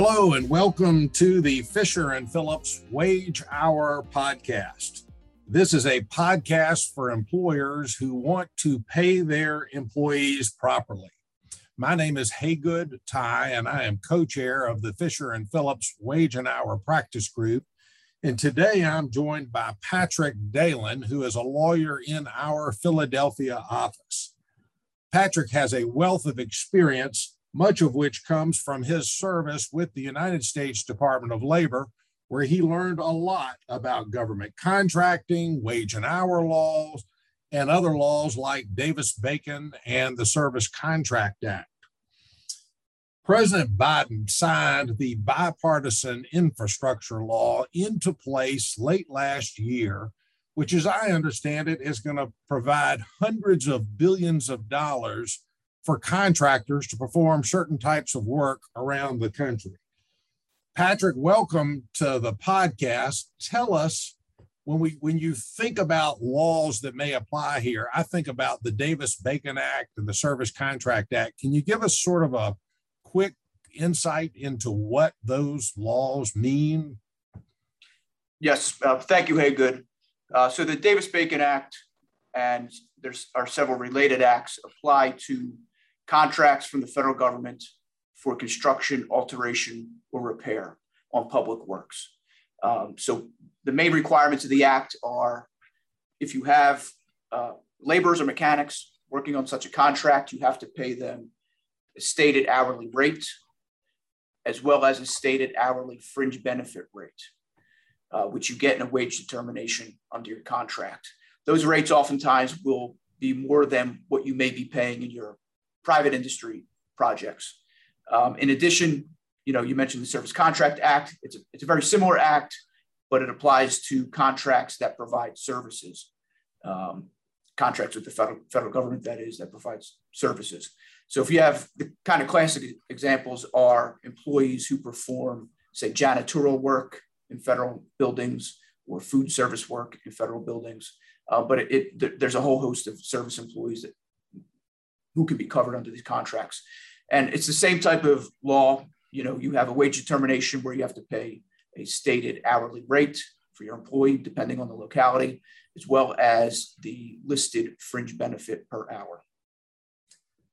Hello, and welcome to the Fisher and Phillips Wage Hour podcast. This is a podcast for employers who want to pay their employees properly. My name is Haygood Ty, and I am co chair of the Fisher and Phillips Wage and Hour Practice Group. And today I'm joined by Patrick Dalin, who is a lawyer in our Philadelphia office. Patrick has a wealth of experience, much of which comes from his service with the United States Department of Labor, where he learned a lot about government contracting, wage and hour laws, and other laws like Davis Bacon and the Service Contract Act. President Biden signed the bipartisan infrastructure law into place late last year, which, as I understand it, is going to provide hundreds of billions of dollars for contractors to perform certain types of work around the country. Patrick, welcome to the podcast. Tell us when we when you think about laws that may apply here, I think about the Davis Bacon Act and the Service Contract Act. Can you give us sort of a quick insight into what those laws mean? Yes, uh, thank you, Haygood. Uh, so the Davis Bacon Act and there's are several related acts apply to contracts from the federal government for construction, alteration, or repair on public works. Um, so the main requirements of the act are if you have uh, laborers or mechanics working on such a contract, you have to pay them a stated hourly rate as well as a stated hourly fringe benefit rate, uh, which you get in a wage determination under your contract. Those rates oftentimes will be more than what you may be paying in your private industry projects. Um, in addition, you know, you mentioned the Service Contract Act. It's a, it's a very similar act but it applies to contracts that provide services. Um, contracts with the federal, federal government, that is, that provides services. So if you have the kind of classic examples are employees who perform, say, janitorial work in federal buildings or food service work in federal buildings. Uh, but it, it, there's a whole host of service employees that who can be covered under these contracts. And it's the same type of law. You know, you have a wage determination where you have to pay a stated hourly rate for your employee, depending on the locality, as well as the listed fringe benefit per hour.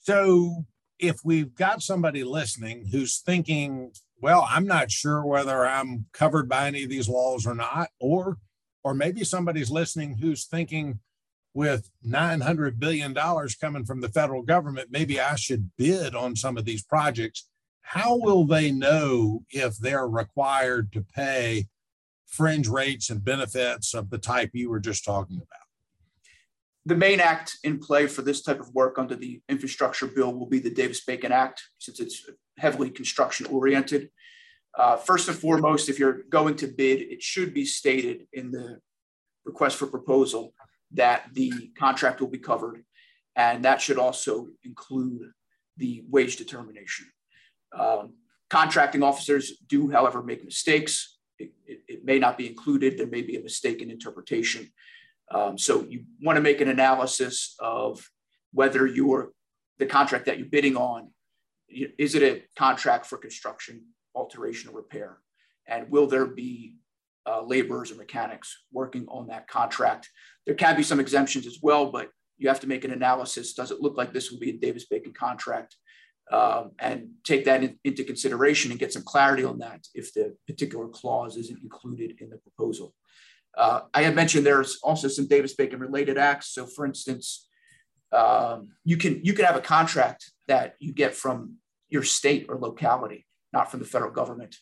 So, if we've got somebody listening who's thinking, well, I'm not sure whether I'm covered by any of these laws or not, or or maybe somebody's listening who's thinking with 900 billion dollars coming from the federal government, maybe I should bid on some of these projects how will they know if they're required to pay fringe rates and benefits of the type you were just talking about? The main act in play for this type of work under the infrastructure bill will be the Davis Bacon Act, since it's heavily construction oriented. Uh, first and foremost, if you're going to bid, it should be stated in the request for proposal that the contract will be covered. And that should also include the wage determination. Um, contracting officers do, however, make mistakes. It, it, it, may not be included. There may be a mistake in interpretation. Um, so you want to make an analysis of whether you're the contract that you're bidding on is it a contract for construction, alteration, or repair, and will there be uh, laborers or mechanics working on that contract? There can be some exemptions as well, but you have to make an analysis. Does it look like this will be a Davis Bacon contract? um, and take that in, into consideration and get some clarity on that if the particular clause isn't included in the proposal. Uh, I had mentioned there's also some Davis Bacon related acts. So, for instance, um, you can you can have a contract that you get from your state or locality, not from the federal government,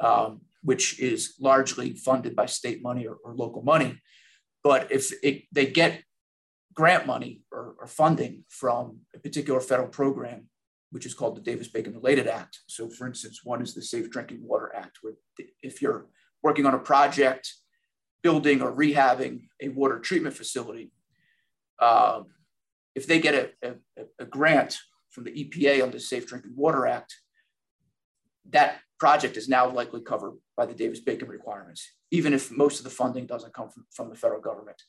um, which is largely funded by state money or, or local money. But if it, they get grant money or, or funding from a particular federal program, which is called the Davis Bacon Related Act. So, for instance, one is the Safe Drinking Water Act, where if you're working on a project, building or rehabbing a water treatment facility, uh, if they get a, a, a, grant from the EPA on the Safe Drinking Water Act, that project is now likely covered by the Davis Bacon requirements, even if most of the funding doesn't come from, from the federal government.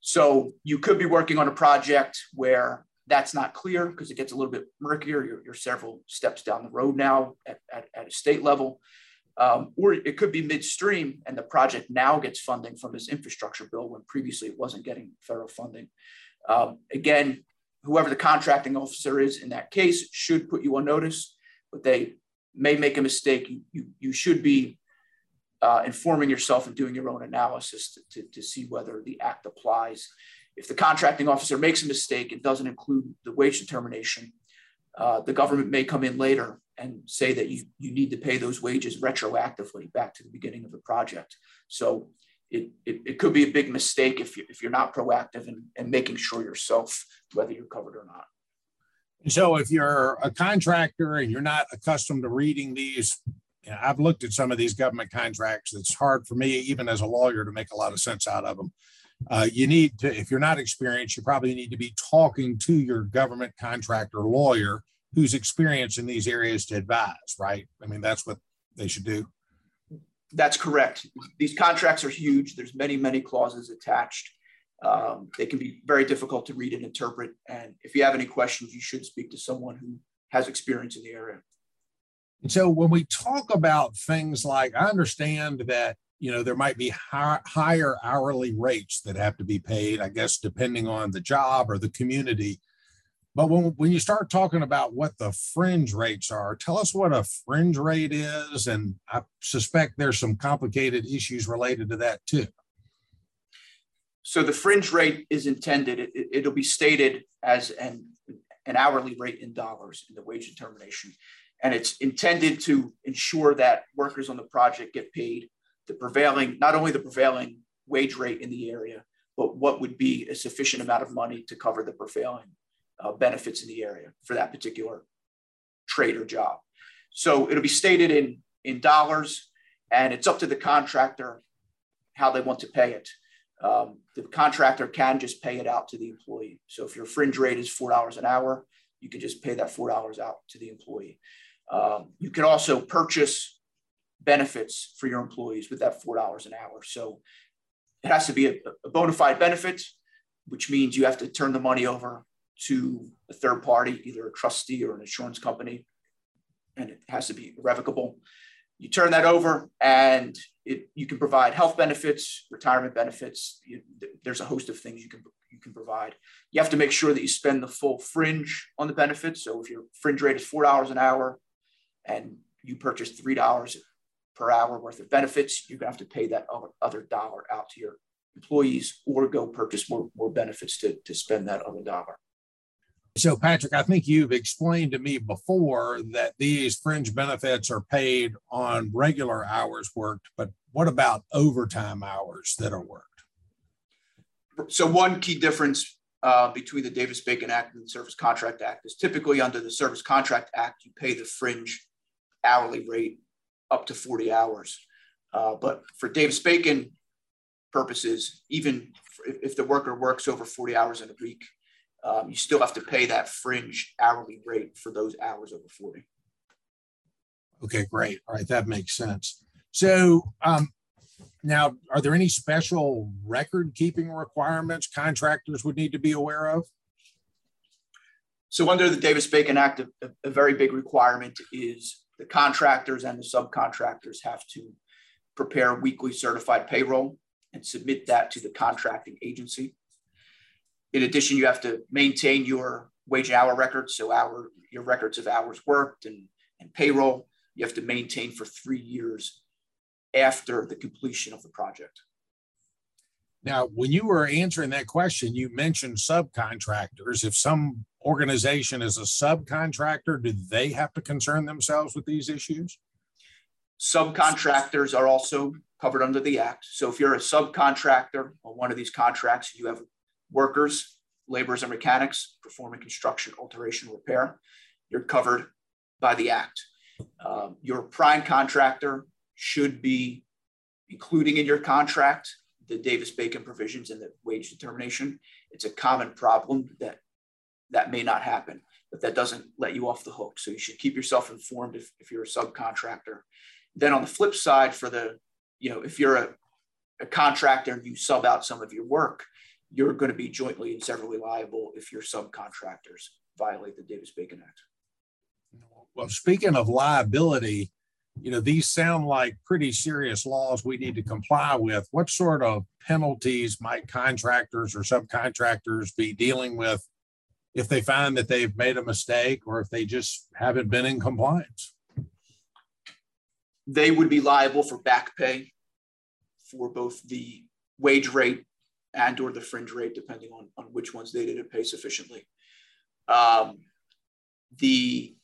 So you could be working on a project where that's not clear because it gets a little bit murkier. You're, you're several steps down the road now at, at, at a state level. Um, or it could be midstream and the project now gets funding from this infrastructure bill when previously it wasn't getting federal funding. Um, again, whoever the contracting officer is in that case should put you on notice, but they may make a mistake. You, you, should be uh, informing yourself and doing your own analysis to, to, to see whether the act applies. If the contracting officer makes a mistake and doesn't include the wage determination, uh, the government may come in later and say that you, you need to pay those wages retroactively back to the beginning of the project. So it, it, it could be a big mistake if, you, if you're not proactive and making sure yourself whether you're covered or not. So if you're a contractor and you're not accustomed to reading these, you know, I've looked at some of these government contracts. It's hard for me, even as a lawyer, to make a lot of sense out of them. Uh, you need to, if you're not experienced, you probably need to be talking to your government contractor lawyer who's experienced in these areas to advise, right? I mean, that's what they should do. That's correct. These contracts are huge. There's many, many clauses attached. Um, they can be very difficult to read and interpret. And if you have any questions, you should speak to someone who has experience in the area. And so when we talk about things like, I understand that you know there might be high, higher hourly rates that have to be paid i guess depending on the job or the community but when, when you start talking about what the fringe rates are tell us what a fringe rate is and i suspect there's some complicated issues related to that too so the fringe rate is intended it, will be stated as an, an hourly rate in dollars in the wage determination and it's intended to ensure that workers on the project get paid the prevailing, not only the prevailing wage rate in the area, but what would be a sufficient amount of money to cover the prevailing uh, benefits in the area for that particular trade or job. So it'll be stated in, in dollars, and it's up to the contractor how they want to pay it. Um, the contractor can just pay it out to the employee. So if your fringe rate is $4 an hour, you can just pay that $4 out to the employee. Um, you can also purchase benefits for your employees with that $4 an hour. So it has to be a, a bona fide benefit, which means you have to turn the money over to a third party, either a trustee or an insurance company, and it has to be irrevocable. You turn that over, and it, you can provide health benefits, retirement benefits. You, there's a host of things you can you can provide. You have to make sure that you spend the full fringe on the benefits. So if your fringe rate is four dollars an hour, and you purchase three dollars per hour worth of benefits, you're to have to pay that other dollar out to your employees or go purchase more, more benefits to, to spend that other dollar. So, Patrick, I think you've explained to me before that these fringe benefits are paid on regular hours worked, but what about overtime hours that are worked? So, one key difference uh, between the Davis Bacon Act and the Service Contract Act is typically under the Service Contract Act, you pay the fringe hourly rate up to 40 hours. Uh, but for Davis Bacon purposes, even if, if, the worker works over 40 hours in a week, um, you still have to pay that fringe hourly rate for those hours over 40. Okay, great. All right, that makes sense. So um, now, are there any special record keeping requirements contractors would need to be aware of? So under the Davis Bacon Act, a, a very big requirement is the contractors and the subcontractors have to prepare weekly certified payroll and submit that to the contracting agency. In addition, you have to maintain your wage and hour records, so our your records of hours worked and, and payroll. You have to maintain for three years after the completion of the project. Now, when you were answering that question, you mentioned subcontractors. If some organization is a subcontractor, do they have to concern themselves with these issues? Subcontractors are also covered under the Act. So if you're a subcontractor on one of these contracts, you have workers, laborers, and mechanics performing construction, alteration, repair, you're covered by the Act. Um, your prime contractor should be including in your contract the Davis Bacon provisions and the wage determination. It's a common problem that that may not happen, but that doesn't let you off the hook. So you should keep yourself informed if, if you're a subcontractor. Then on the flip side, for the, you know, if you're a, a contractor and you sub out some of your work, you're going to be jointly and severally liable if your subcontractors violate the Davis Bacon Act. Well, speaking of liability, you know, these sound like pretty serious laws we need to comply with. What sort of penalties might contractors or subcontractors be dealing with if they find that they've made a mistake or if they just haven't been in compliance? They would be liable for back pay for both the wage rate and or the fringe rate, depending on, on which ones they didn't pay sufficiently. Um, the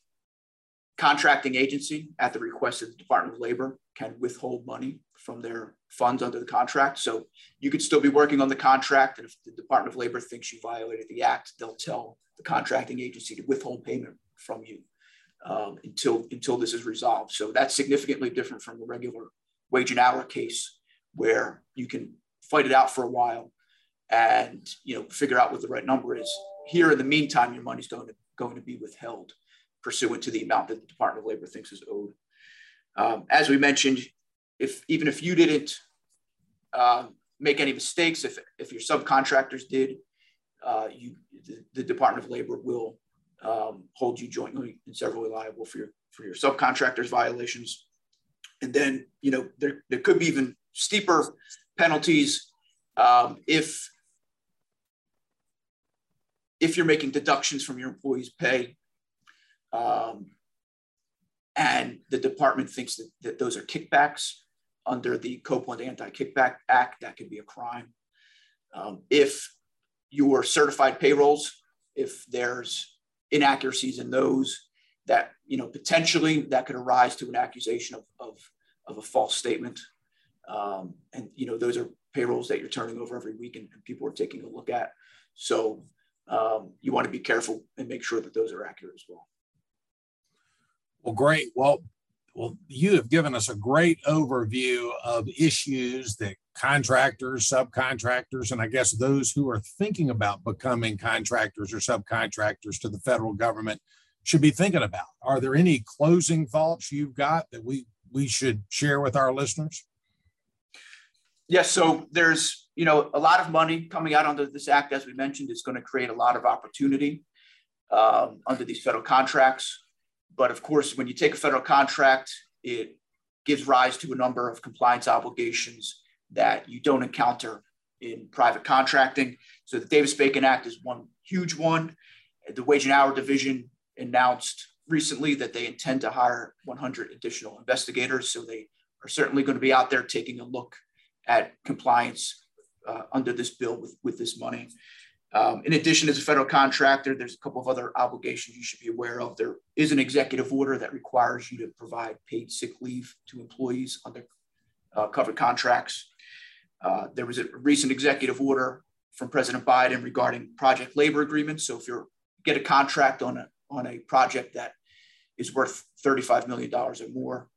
contracting agency, at the request of the Department of Labor, can withhold money from their funds under the contract. So you could still be working on the contract, and if the Department of Labor thinks you violated the act, they'll tell the contracting agency to withhold payment from you um, until until this is resolved. So that's significantly different from the regular wage and hour case, where you can fight it out for a while and you know figure out what the right number is. Here, in the meantime, your money's going to going to be withheld pursuant to the amount that the Department of Labor thinks is owed. Um, as we mentioned, if even if you didn't uh, make any mistakes, if if your subcontractors did, uh, you the, the, Department of Labor will um, hold you jointly and severally liable for your for your subcontractors violations. And then you know there there could be even steeper penalties um, if if you're making deductions from your employees' pay, um, and the department thinks that, that those are kickbacks under the Copeland Anti-Kickback Act, that could be a crime. Um, if your certified payrolls, if there's inaccuracies in those, that you know potentially that could arise to an accusation of, of, of a false statement. Um, and you know those are payrolls that you're turning over every week and, and people are taking a look at. So um, you want to be careful and make sure that those are accurate as well. Well, great. Well, well, you have given us a great overview of issues that contractors, subcontractors, and I guess those who are thinking about becoming contractors or subcontractors to the federal government should be thinking about. Are there any closing thoughts you've got that we we should share with our listeners? Yes. So there's you know a lot of money coming out under this act, as we mentioned, is going to create a lot of opportunity um, under these federal contracts. But of course, when you take a federal contract, it gives rise to a number of compliance obligations that you don't encounter in private contracting. So the Davis Bacon Act is one huge one. The Wage and Hour Division announced recently that they intend to hire 100 additional investigators. So they are certainly going to be out there taking a look at compliance uh, under this bill with, with this money. Um, in addition, as a federal contractor, there's a couple of other obligations you should be aware of. There is an executive order that requires you to provide paid sick leave to employees under uh, covered contracts. Uh, there was a recent executive order from President Biden regarding project labor agreements. So if you get a contract on a, on a project that is worth $35 million or more,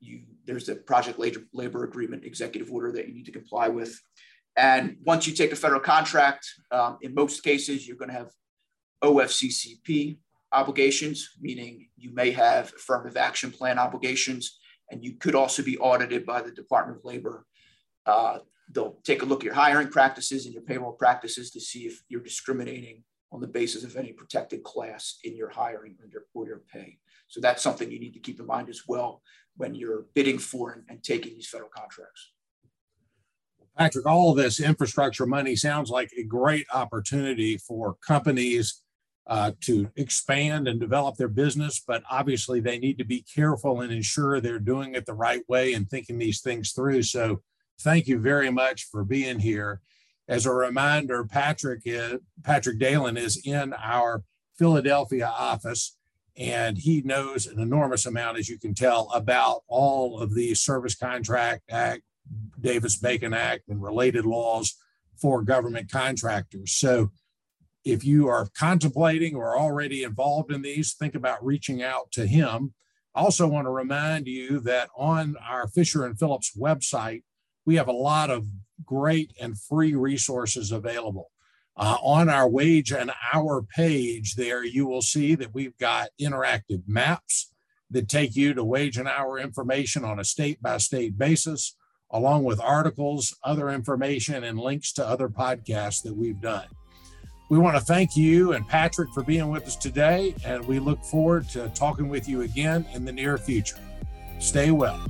you there's a project labor, labor agreement executive order that you need to comply with. And once you take a federal contract, um, in most cases, you're going to have OFCCP obligations, meaning you may have affirmative action plan obligations, and you could also be audited by the Department of Labor. Uh, they'll take a look at your hiring practices and your payroll practices to see if you're discriminating on the basis of any protected class in your hiring or your, pay. So that's something you need to keep in mind as well when you're bidding for and, and taking these federal contracts. Patrick, all this infrastructure money sounds like a great opportunity for companies uh, to expand and develop their business, but obviously they need to be careful and ensure they're doing it the right way and thinking these things through. So, thank you very much for being here. As a reminder, Patrick is, Patrick Dalin is in our Philadelphia office, and he knows an enormous amount, as you can tell, about all of the Service Contract Act, Davis Bacon Act and related laws for government contractors. So if you are contemplating or already involved in these, think about reaching out to him. I also want to remind you that on our Fisher and Phillips website, we have a lot of great and free resources available. Uh, on our wage and hour page there, you will see that we've got interactive maps that take you to wage and hour information on a state by state basis along with articles, other information, and links to other podcasts that we've done. We want to thank you and Patrick for being with us today, and we look forward to talking with you again in the near future. Stay well.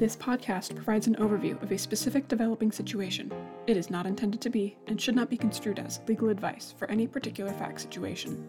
This podcast provides an overview of a specific developing situation. It is not intended to be and should not be construed as legal advice for any particular fact situation.